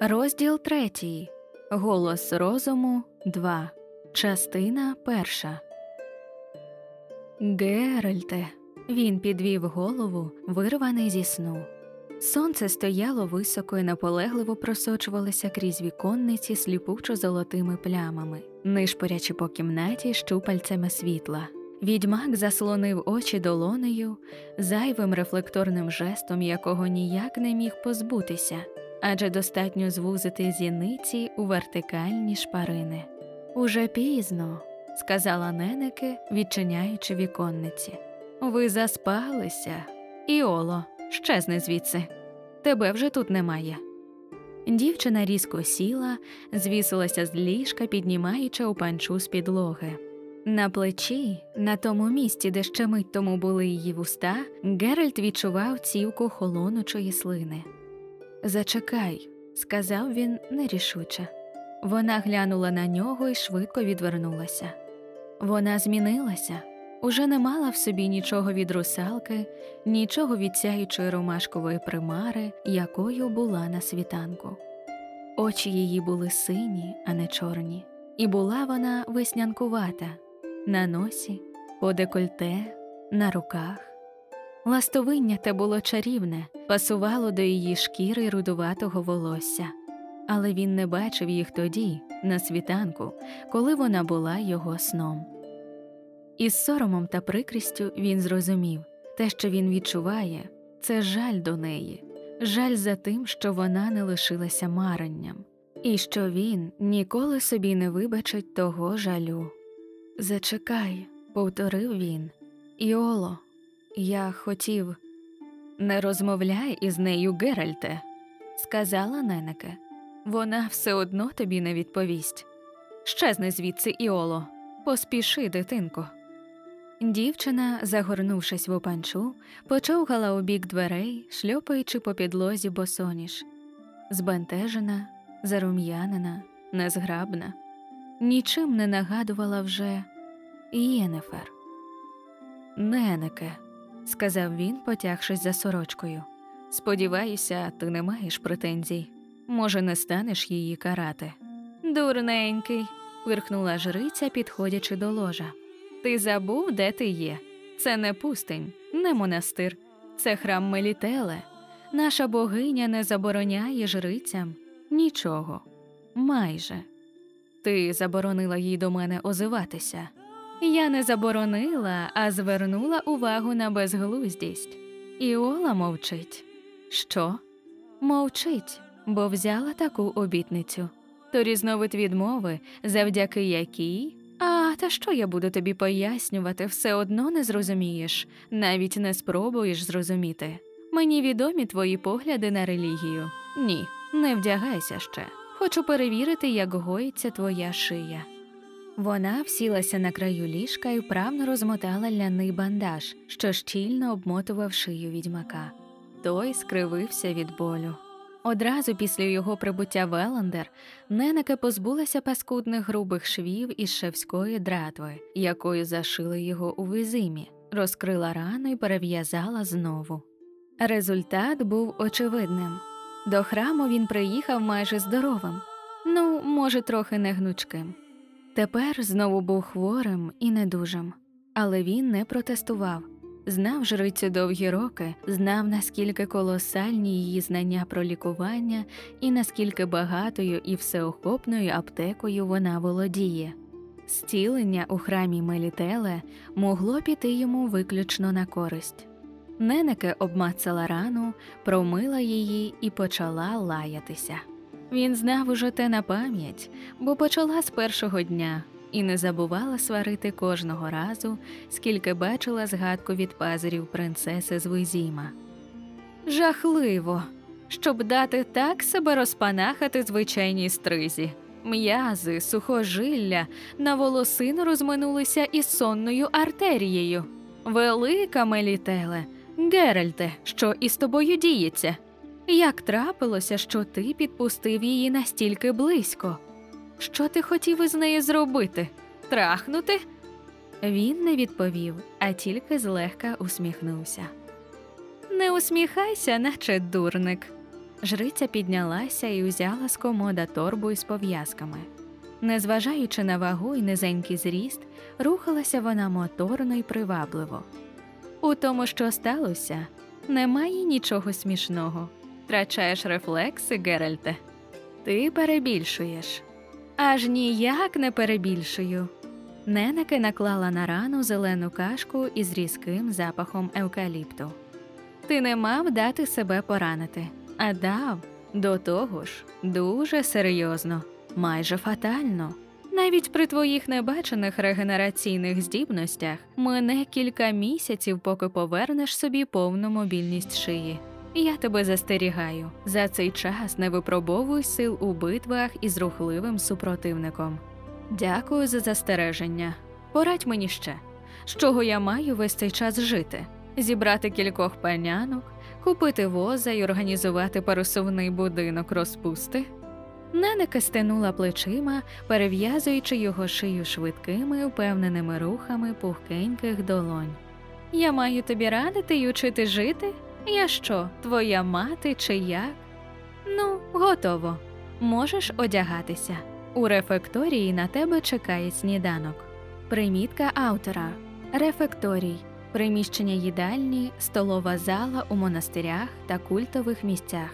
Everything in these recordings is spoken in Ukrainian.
Розділ третій. Голос розуму 2. Частина перша. Геральте. Він підвів голову, вирваний зі сну. Сонце стояло високо і наполегливо просочувалося крізь віконниці сліпучо золотими плямами, нишпорячи по кімнаті щупальцями світла. Відьмак заслонив очі долонею, зайвим рефлекторним жестом, якого ніяк не міг позбутися, адже достатньо звузити зіниці у вертикальні шпарини. Уже пізно, сказала Ненеке, відчиняючи віконниці. Ви заспалися, Іоло, щезни звідси. Тебе вже тут немає. Дівчина різко сіла, звісилася з ліжка, піднімаючи у панчу з підлоги. На плечі, на тому місці, де ще мить тому були її вуста, Геральт відчував цівку холонучої слини. Зачекай, сказав він нерішуче. Вона глянула на нього і швидко відвернулася. Вона змінилася, уже не мала в собі нічого від русалки, нічого від сяючої ромашкової примари, якою була на світанку. Очі її були сині, а не чорні, і була вона веснянкувата на носі, по декольте, на руках. Ластовиння те було чарівне, пасувало до її шкіри рудуватого волосся, але він не бачив їх тоді, на світанку, коли вона була його сном. Із соромом та прикрістю він зрозумів те, що він відчуває, це жаль до неї, жаль за тим, що вона не лишилася маренням, і що він ніколи собі не вибачить того жалю. Зачекай, повторив він. Іоло, я хотів. Не розмовляй із нею, Геральте, сказала Ненеке. Вона все одно тобі не відповість. Щезни звідси, Іоло, поспіши, дитинко. Дівчина, загорнувшись в опанчу, почовгала у бік дверей, шльопаючи по підлозі босоніж. Збентежена, зарум'янена, незграбна, нічим не нагадувала вже Єнефер. Ненеке, сказав він, потягшись за сорочкою. Сподіваюся, ти не маєш претензій. Може, не станеш її карати. Дурненький, вирхнула жриця, підходячи до ложа. Ти забув, де ти є. Це не пустень, не монастир, це храм Мелітеле. Наша богиня не забороняє жрицям нічого. Майже. Ти заборонила їй до мене озиватися. Я не заборонила, а звернула увагу на безглуздість. Іола мовчить. Що? Мовчить, бо взяла таку обітницю. То різновид відмови, завдяки якій. А та що я буду тобі пояснювати, все одно не зрозумієш, навіть не спробуєш зрозуміти. Мені відомі твої погляди на релігію. Ні, не вдягайся ще. Хочу перевірити, як гоїться твоя шия. Вона всілася на краю ліжка і вправно розмотала ляний бандаж, що щільно обмотував шию відьмака. Той скривився від болю. Одразу після його прибуття в Елендер Ненеке позбулася паскудних грубих швів із шевської дратви, якою зашили його у визимі, розкрила рану і перев'язала знову. Результат був очевидним. До храму він приїхав майже здоровим, ну, може, трохи негнучким. Тепер знову був хворим і недужим, але він не протестував. Знав жрицю довгі роки, знав, наскільки колосальні її знання про лікування і наскільки багатою і всеохопною аптекою вона володіє. Зцілення у храмі Мелітеле могло піти йому виключно на користь. Ненеке обмацала рану, промила її і почала лаятися. Він знав уже те на пам'ять, бо почала з першого дня і не забувала сварити кожного разу, скільки бачила згадку від пазирів принцеси з Визіма. Жахливо, щоб дати так себе розпанахати звичайній стризі. М'язи, сухожилля на волосину розминулися із сонною артерією. Велика Мелітеле, Геральте, що із тобою діється? Як трапилося, що ти підпустив її настільки близько? Що ти хотів із нею зробити? Трахнути? Він не відповів, а тільки злегка усміхнувся. Не усміхайся, наче дурник. Жриця піднялася і узяла з комода торбу із пов'язками. Незважаючи на вагу і низенький зріст, рухалася вона моторно і привабливо. У тому, що сталося, немає нічого смішного. Втрачаєш рефлекси, Геральте. Ти перебільшуєш. Аж ніяк не перебільшую. Ненеке наклала на рану зелену кашку із різким запахом евкаліпту. Ти не мав дати себе поранити, а дав до того ж дуже серйозно, майже фатально. Навіть при твоїх небачених регенераційних здібностях мине кілька місяців, поки повернеш собі повну мобільність шиї. Я тебе застерігаю. За цей час не випробовуй сил у битвах із рухливим супротивником. Дякую за застереження. Порадь мені ще, з чого я маю весь цей час жити, зібрати кількох панянок, купити воза і організувати парусовний будинок розпусти. Ненека стенула плечима, перев'язуючи його шию швидкими, впевненими рухами пухкеньких долонь. Я маю тобі радити й учити жити? Я що, твоя мати чи як? Ну, готово. Можеш одягатися. У рефекторії на тебе чекає сніданок. Примітка автора Рефекторій приміщення їдальні, столова зала у монастирях та культових місцях.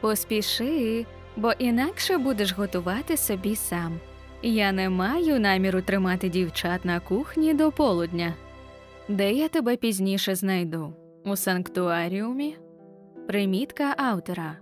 Поспіши, бо інакше будеш готувати собі сам. Я не маю наміру тримати дівчат на кухні до полудня. Де я тебе пізніше знайду? У санктуаріумі? Примітка автора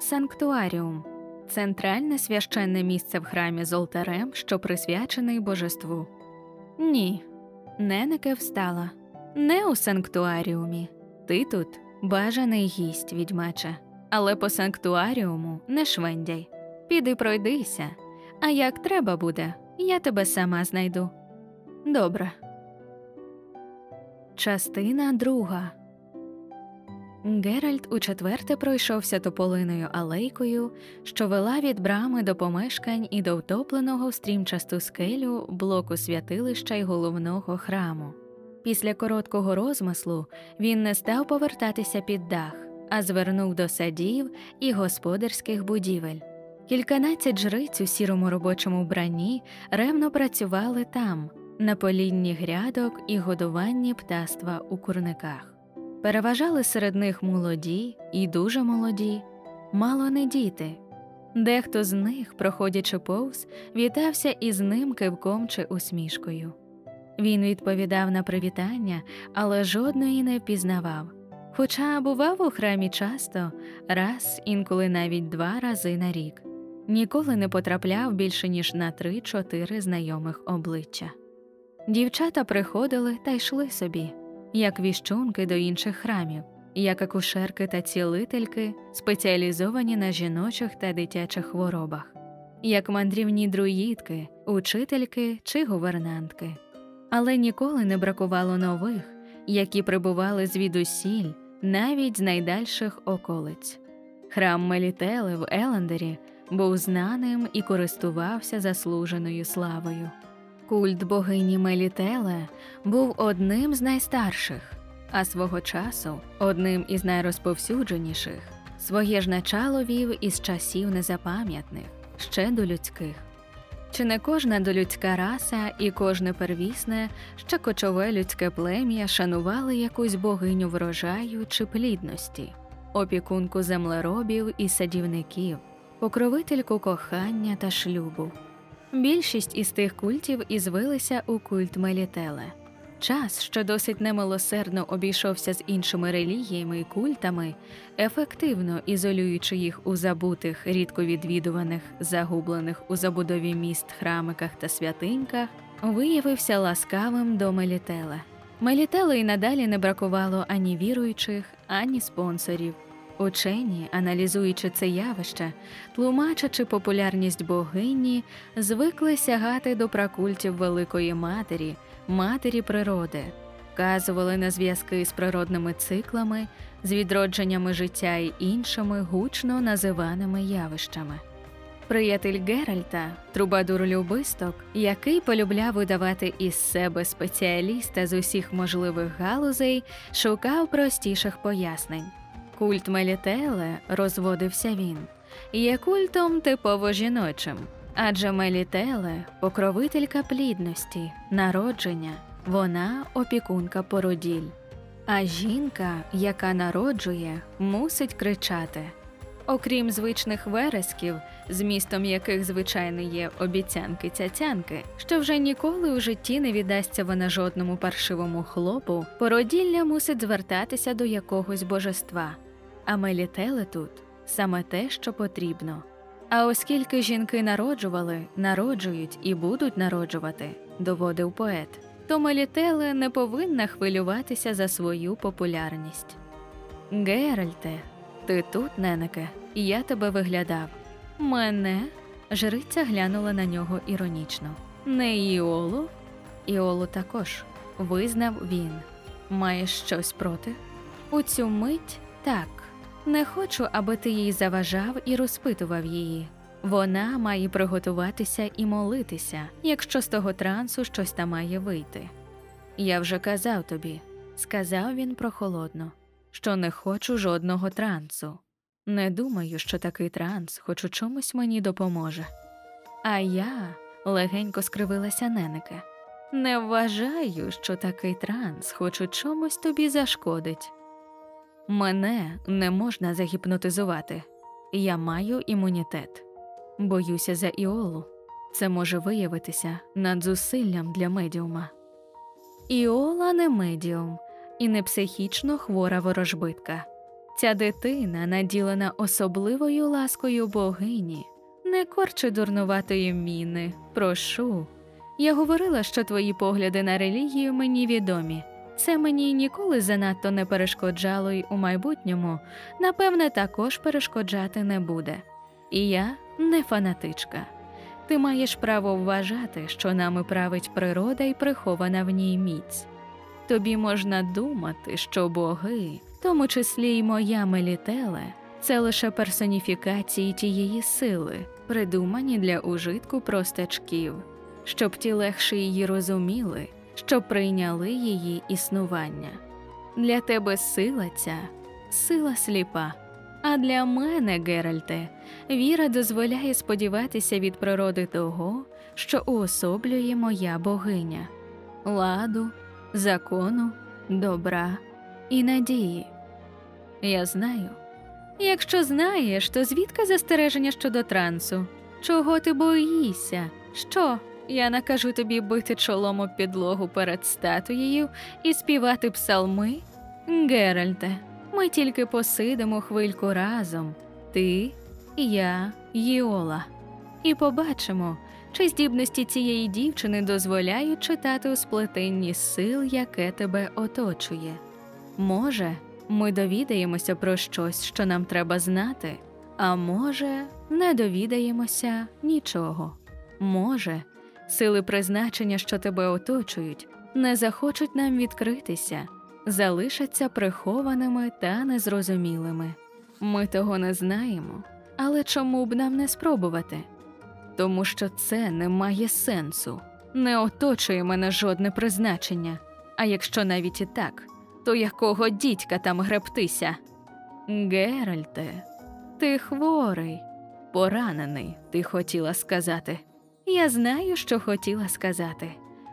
Санктуаріум центральне священне місце в храмі з олтарем, що присвячений божеству. Ні, Ненеке встала. Не у санктуаріумі. Ти тут бажаний гість, відьмаче, але по санктуаріуму не швендяй. Піди пройдися, а як треба буде, я тебе сама знайду. Добре. Частина друга. Геральт учетверте пройшовся тополиною алейкою, що вела від брами до помешкань і до втопленого в стрімчасту скелю блоку святилища й головного храму. Після короткого розмислу він не став повертатися під дах, а звернув до садів і господарських будівель. Кільканадцять жриць у сірому робочому вбранні ревно працювали там, на полінні грядок і годуванні птаства у курниках. Переважали серед них молоді і дуже молоді, мало не діти. Дехто з них, проходячи повз, вітався із ним кивком чи усмішкою. Він відповідав на привітання, але жодної не впізнавав. Хоча бував у храмі часто, раз, інколи навіть два рази на рік, ніколи не потрапляв більше ніж на три-чотири знайомих обличчя. Дівчата приходили та йшли собі, як віщунки до інших храмів, як акушерки та цілительки, спеціалізовані на жіночих та дитячих хворобах, як мандрівні друїдки, учительки чи гувернантки але ніколи не бракувало нових, які прибували звідусіль, навіть з найдальших околиць. Храм Мелітели в Елендері був знаним і користувався заслуженою славою. Культ богині Мелітеле був одним з найстарших, а свого часу одним із найрозповсюдженіших. Своє ж начало вів із часів незапам'ятних, ще до людських. Чи не кожна долюдська раса і кожне первісне, ще кочове людське плем'я шанували якусь богиню врожаю чи плідності, опікунку землеробів і садівників, покровительку кохання та шлюбу. Більшість із тих культів ізвилися у культ Мелітеле. Час, що досить немилосердно обійшовся з іншими релігіями і культами, ефективно ізолюючи їх у забутих, рідко відвідуваних, загублених у забудові міст, храмиках та святиньках, виявився ласкавим до Мелітела. Мелітели й надалі не бракувало ані віруючих, ані спонсорів. Учені, аналізуючи це явище, тлумачачи популярність богині, звикли сягати до пракультів Великої Матері матері природи, вказували на зв'язки з природними циклами, з відродженнями життя і іншими гучно називаними явищами. Приятель Геральта, трубадур любисток, який полюбляв видавати із себе спеціаліста з усіх можливих галузей, шукав простіших пояснень. Культ Мелітеле, розводився він, є культом типово жіночим, адже Мелітеле покровителька плідності, народження, вона опікунка породіль. А жінка, яка народжує, мусить кричати. Окрім звичних вересків, змістом яких звичайно є обіцянки цяцянки, що вже ніколи у житті не віддасться вона жодному паршивому хлопу, породілля мусить звертатися до якогось божества. А мелітели тут саме те, що потрібно. А оскільки жінки народжували, народжують і будуть народжувати, доводив поет, то Мелітеле не повинна хвилюватися за свою популярність. Геральте, ти тут, ненеке, я тебе виглядав. Мене? Жриця глянула на нього іронічно. Не Іолу? Іолу також, визнав він. Маєш щось проти? У цю мить так. Не хочу, аби ти їй заважав і розпитував її. Вона має приготуватися і молитися, якщо з того трансу щось там має вийти. Я вже казав тобі, сказав він прохолодно, що не хочу жодного трансу. Не думаю, що такий транс хоч у чомусь мені допоможе. А я легенько скривилася ненеке. Не вважаю, що такий транс хоч у чомусь тобі зашкодить. Мене не можна загіпнотизувати, я маю імунітет. Боюся за Іолу. Це може виявитися надзусиллям для медіума. Іола не медіум і не психічно хвора ворожбитка. Ця дитина, наділена особливою ласкою богині, не корче дурнуватої міни. Прошу. Я говорила, що твої погляди на релігію мені відомі. Це мені ніколи занадто не перешкоджало й у майбутньому, напевне, також перешкоджати не буде. І я не фанатичка. Ти маєш право вважати, що нами править природа і прихована в ній міць. Тобі можна думати, що боги, в тому числі й моя Мелітеле, це лише персоніфікації тієї сили, придумані для ужитку простачків, щоб ті легше її розуміли, щоб прийняли її існування. Для тебе сила ця сила сліпа. А для мене, Геральте, віра дозволяє сподіватися від природи того, що уособлює моя богиня, ладу, закону, добра і надії. Я знаю. Якщо знаєш, то звідки застереження щодо трансу? Чого ти боїшся? Що? Я накажу тобі бити чолом об підлогу перед статуєю і співати псалми? Геральте, ми тільки посидимо хвильку разом, ти, я, Йола, і побачимо, чи здібності цієї дівчини дозволяють читати у сплетенні сил, яке тебе оточує. Може, ми довідаємося про щось, що нам треба знати, а може, не довідаємося нічого. Може, сили призначення, що тебе оточують, не захочуть нам відкритися, залишаться прихованими та незрозумілими. Ми того не знаємо, але чому б нам не спробувати? Тому що це не має сенсу, не оточує мене жодне призначення, а якщо навіть і так, то якого дідька там гребтися? Геральте, ти хворий, поранений, ти хотіла сказати. Я знаю, що хотіла сказати.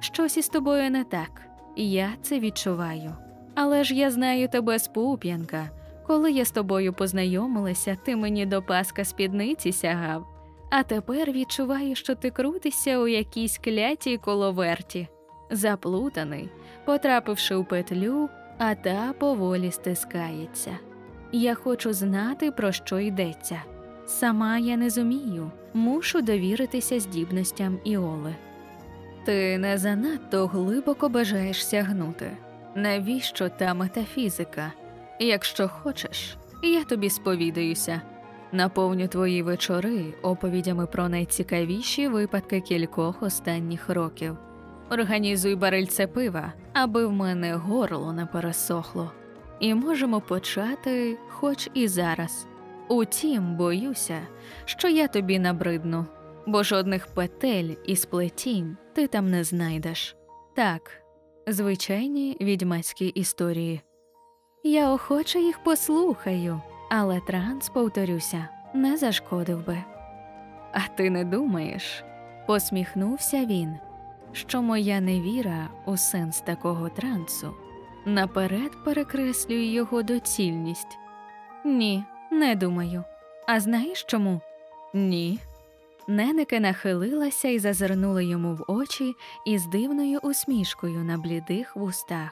Щось із тобою не так, я це відчуваю. Але ж я знаю тебе з пуп'янка. Коли я з тобою познайомилася, ти мені до паска спідниці сягав, а тепер відчуваю, що ти крутишся у якійсь клятій коловерті, заплутаний, потрапивши у петлю, а та поволі стискається. Я хочу знати, про що йдеться. Сама я не зумію, мушу довіритися здібностям Іоли. Ти не занадто глибоко бажаєш сягнути. Навіщо та метафізика? Якщо хочеш, я тобі сповідаюся. Наповню твої вечори оповідями про найцікавіші випадки кількох останніх років. Організуй барильце пива, аби в мене горло не пересохло. І можемо почати хоч і зараз. Утім, боюся, що я тобі набридну, бо жодних петель і сплетінь ти там не знайдеш. Так, звичайні відьмацькі історії. Я охоче їх послухаю, але транс, повторюся, не зашкодив би. А ти не думаєш? посміхнувся він, що моя невіра у сенс такого трансу наперед перекреслює його доцільність. Ні, не думаю. А знаєш чому? Ні. Ненеке нахилилася і зазирнула йому в очі із дивною усмішкою на блідих вустах.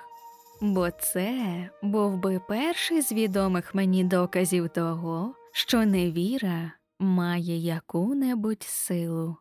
Бо це був би перший з відомих мені доказів того, що невіра має яку-небудь силу.